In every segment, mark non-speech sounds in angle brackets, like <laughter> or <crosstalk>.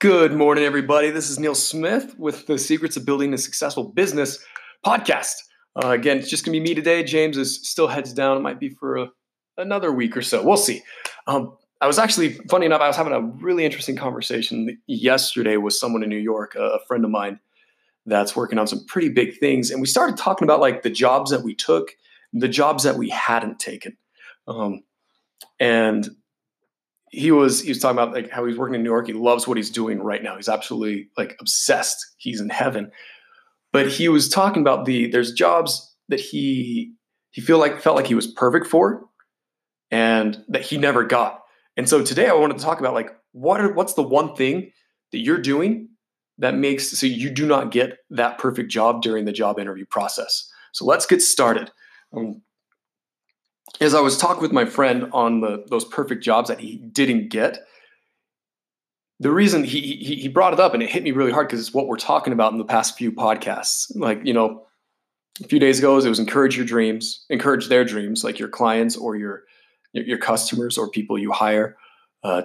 Good morning, everybody. This is Neil Smith with the Secrets of Building a Successful Business podcast. Uh, again, it's just going to be me today. James is still heads down. It might be for a, another week or so. We'll see. Um, I was actually, funny enough, I was having a really interesting conversation yesterday with someone in New York, a, friend of mine that's working on some pretty big things. And we started talking about like the jobs that we took, the jobs that we hadn't taken. Um, and he was he was talking about like how he's working in New York. He loves what he's doing right now. He's absolutely like obsessed. He's in heaven. But he was talking about the there's jobs that he he feel like felt like he was perfect for and that he never got. And so today I wanted to talk about like what are what's the one thing that you're doing that makes so you do not get that perfect job during the job interview process. So let's get started. Um, as I was talking with my friend on the those perfect jobs that he didn't get, the reason he he, he brought it up and it hit me really hard because it's what we're talking about in the past few podcasts. Like you know, a few days ago it was encourage your dreams, encourage their dreams, like your clients or your your customers or people you hire. Uh,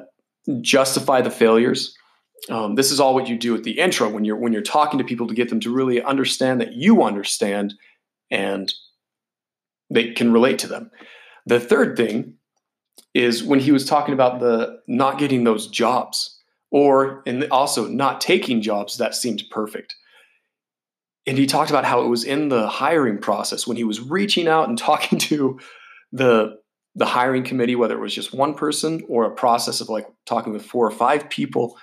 justify the failures. Um, this is all what you do at the intro when you're when you're talking to people to get them to really understand that you understand and they can relate to them. The third thing is when he was talking about the not getting those jobs or and also not taking jobs that seemed perfect. And he talked about how it was in the hiring process when he was reaching out and <laughs> talking to the the hiring committee, whether it was just one person or a process of like talking with four or five people,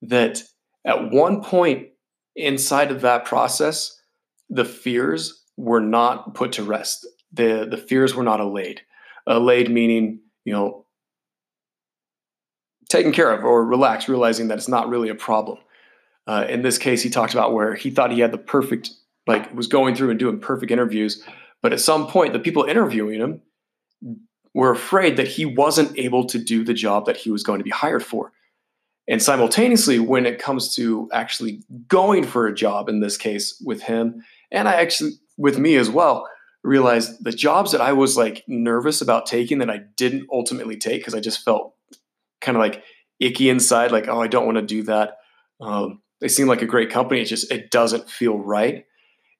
that at one point inside of that process, the fears were not put to rest the the fears were not allayed. Allayed meaning, you know, taken care of or relaxed, realizing that it's not really a problem. Uh, in this case, he talked about where he thought he had the perfect, like, was going through and doing perfect interviews, but at some point, the people interviewing him were afraid that he wasn't able to do the job that he was going to be hired for. And simultaneously, when it comes to actually going for a job, in this case with him, and I actually with me as well, realized the jobs that I was like nervous about taking that I didn't ultimately take because I just felt kind of like icky inside, like, oh, I don't want to do that. Um, they seem like a great company. It just it doesn't feel right.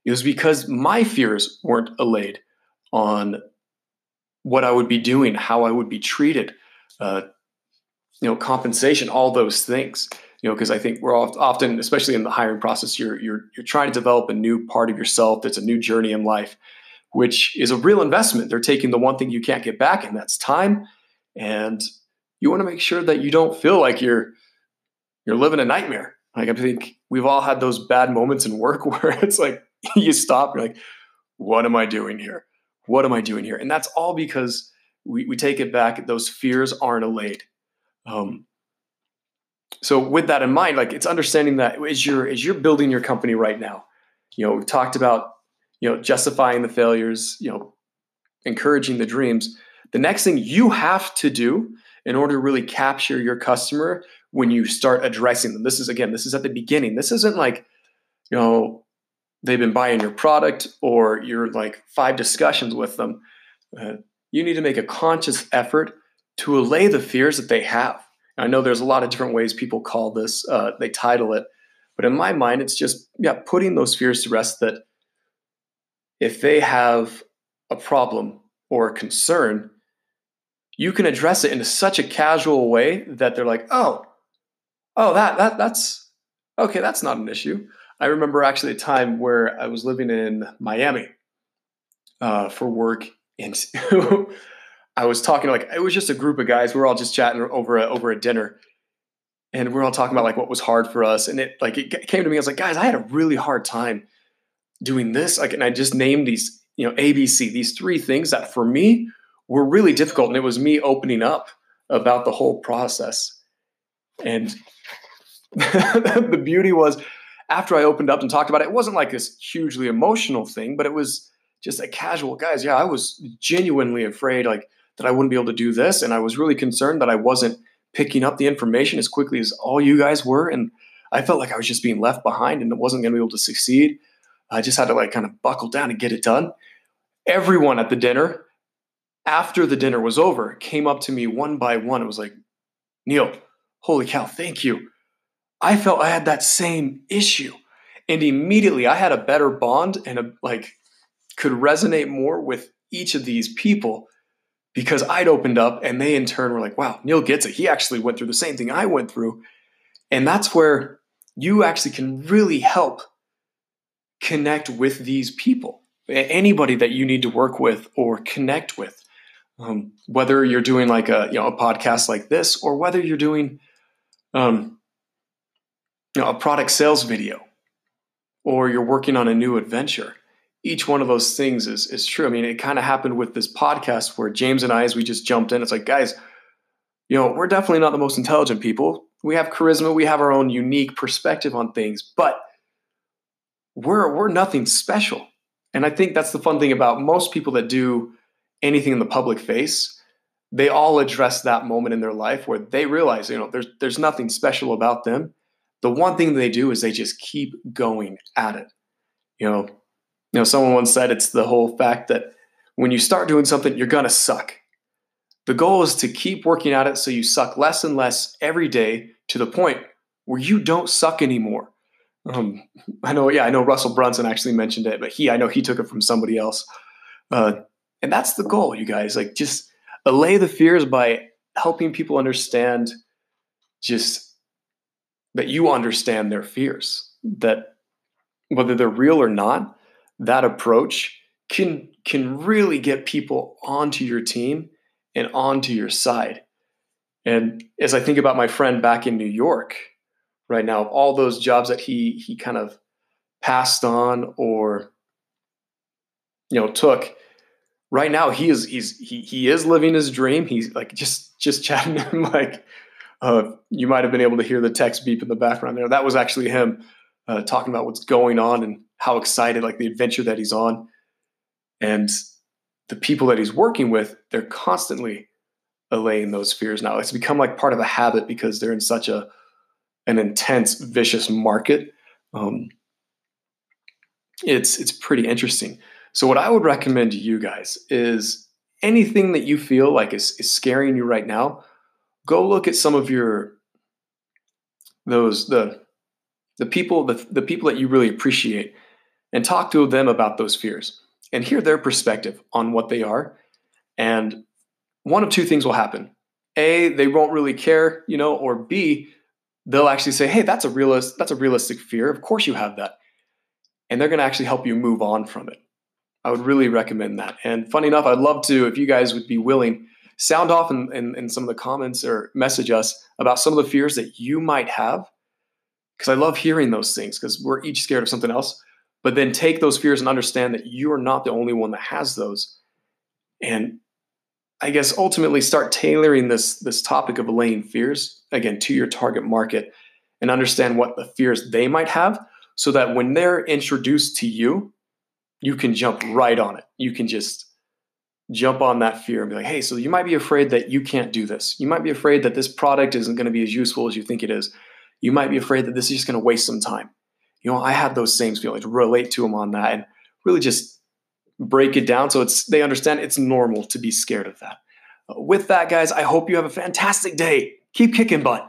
It was because my fears weren't allayed on what I would be doing, how I would be treated, uh, you know, compensation, all those things. You know, because I think we're often, especially in the hiring process, you're you're you're trying to develop a new part of yourself. That's a new journey in life, which is a real investment. They're taking the one thing you can't get back, and that's time. And you want to make sure that you don't feel like you're you're living a nightmare. Like I think we've all had those bad moments in work <laughs> where it's like you stop, you're like, what am I doing here? What am I doing here? And that's all because we, we take it back. Those fears aren't allayed. Um, so with that in mind, like it's understanding that as you're as you're building your company right now, you know, we talked about you know, justifying the failures, you know, encouraging the dreams. The next thing you have to do in order to really capture your customer when you start addressing them. This is again, this is at the beginning. This isn't like, you know, they've been buying your product or you're like five discussions with them. Uh, you need to make a conscious effort to allay the fears that they have. I know there's a lot of different ways people call this, uh, they title it, but in my mind, it's just yeah, putting those fears to rest that if they have a problem or a concern, you can address it in such a casual way that they're like, oh, oh, that that that's okay, that's not an issue. I remember actually a time where I was living in Miami uh, for work, and <laughs> I was talking like it was just a group of guys. We were all just chatting over a, over a dinner, and we are all talking about like what was hard for us. And it like it came to me. I was like, guys, I had a really hard time doing this. Like, and I just named these, you know, ABC, these three things that for me were really difficult. And it was me opening up about the whole process. And <laughs> the beauty was after I opened up and talked about it, it wasn't like this hugely emotional thing, but it was just a casual guys. Yeah, I was genuinely afraid like that I wouldn't be able to do this. And I was really concerned that I wasn't picking up the information as quickly as all you guys were. And I felt like I was just being left behind and it wasn't going to be able to succeed. I just had to like kind of buckle down and get it done. Everyone at the dinner, after the dinner was over, came up to me one by one. It was like, Neil, holy cow, thank you. I felt I had that same issue. And immediately I had a better bond and a, like could resonate more with each of these people because I'd opened up and they in turn were like, wow, Neil gets it. He actually went through the same thing I went through. And that's where you actually can really help connect with these people, anybody that you need to work with or connect with. Um, whether you're doing like a you know a podcast like this or whether you're doing um, you know a product sales video or you're working on a new adventure each one of those things is is true. I mean, it kind of happened with this podcast where James and I, as we just jumped in, it's like, guys, you know, we're definitely not the most intelligent people. We have charisma, we have our own unique perspective on things, but we're we're nothing special. And I think that's the fun thing about most people that do anything in the public face. They all address that moment in their life where they realize, you know, there's there's nothing special about them. The one thing they do is they just keep going at it. You know, you know, someone once said it's the whole fact that when you start doing something, you're to suck. The goal is to keep working at it so you suck less and less every day to the point where you don't suck anymore. Um, I know, yeah, I know Russell Brunson actually mentioned it, but he, I know he took it from somebody else. Uh, and that's the goal, you guys. Like, just allay the fears by helping people understand just that you understand their fears, that whether they're real or not, that approach can can really get people onto your team and onto your side. And as I think about my friend back in New York right now, all those jobs that he he kind of passed on or you know took, right now he is he's he he is living his dream. He's like just just chatting <laughs> him like uh, you might have been able to hear the text beep in the background there. That was actually him uh, talking about what's going on and how excited, like the adventure that he's on. And the people that he's working with, they're constantly allaying those fears now. It's become like part of a habit because they're in such a an intense, vicious market. Um, it's it's pretty interesting. So what I would recommend to you guys is anything that you feel like is, is scaring you right now, go look at some of your those the the people the, the people that you really appreciate and talk to them about those fears and hear their perspective on what they are. And one of two things will happen. A, they won't really care, you know, or B, they'll actually say, "Hey, that's a realist that's a realistic fear. Of course you have that." And they're going to actually help you move on from it. I would really recommend that. And funny enough, I'd love to if you guys would be willing sound off in, in, in some of the comments or message us about some of the fears that you might have because I love hearing those things because we're each scared of something else but then take those fears and understand that you are not the only one that has those and i guess ultimately start tailoring this this topic of allaying fears again to your target market and understand what the fears they might have so that when they're introduced to you you can jump right on it. You can just jump on that fear and be like hey so you might be afraid that you can't do this. You might be afraid that this product isn't going to be as useful as you think it is. You might be afraid that this is just going to waste some time. You know, I had those same feelings, relate to them on that and really just break it down so it's they understand it's normal to be scared of that. Uh, with that, guys, I hope you have a fantastic day. Keep kicking butt.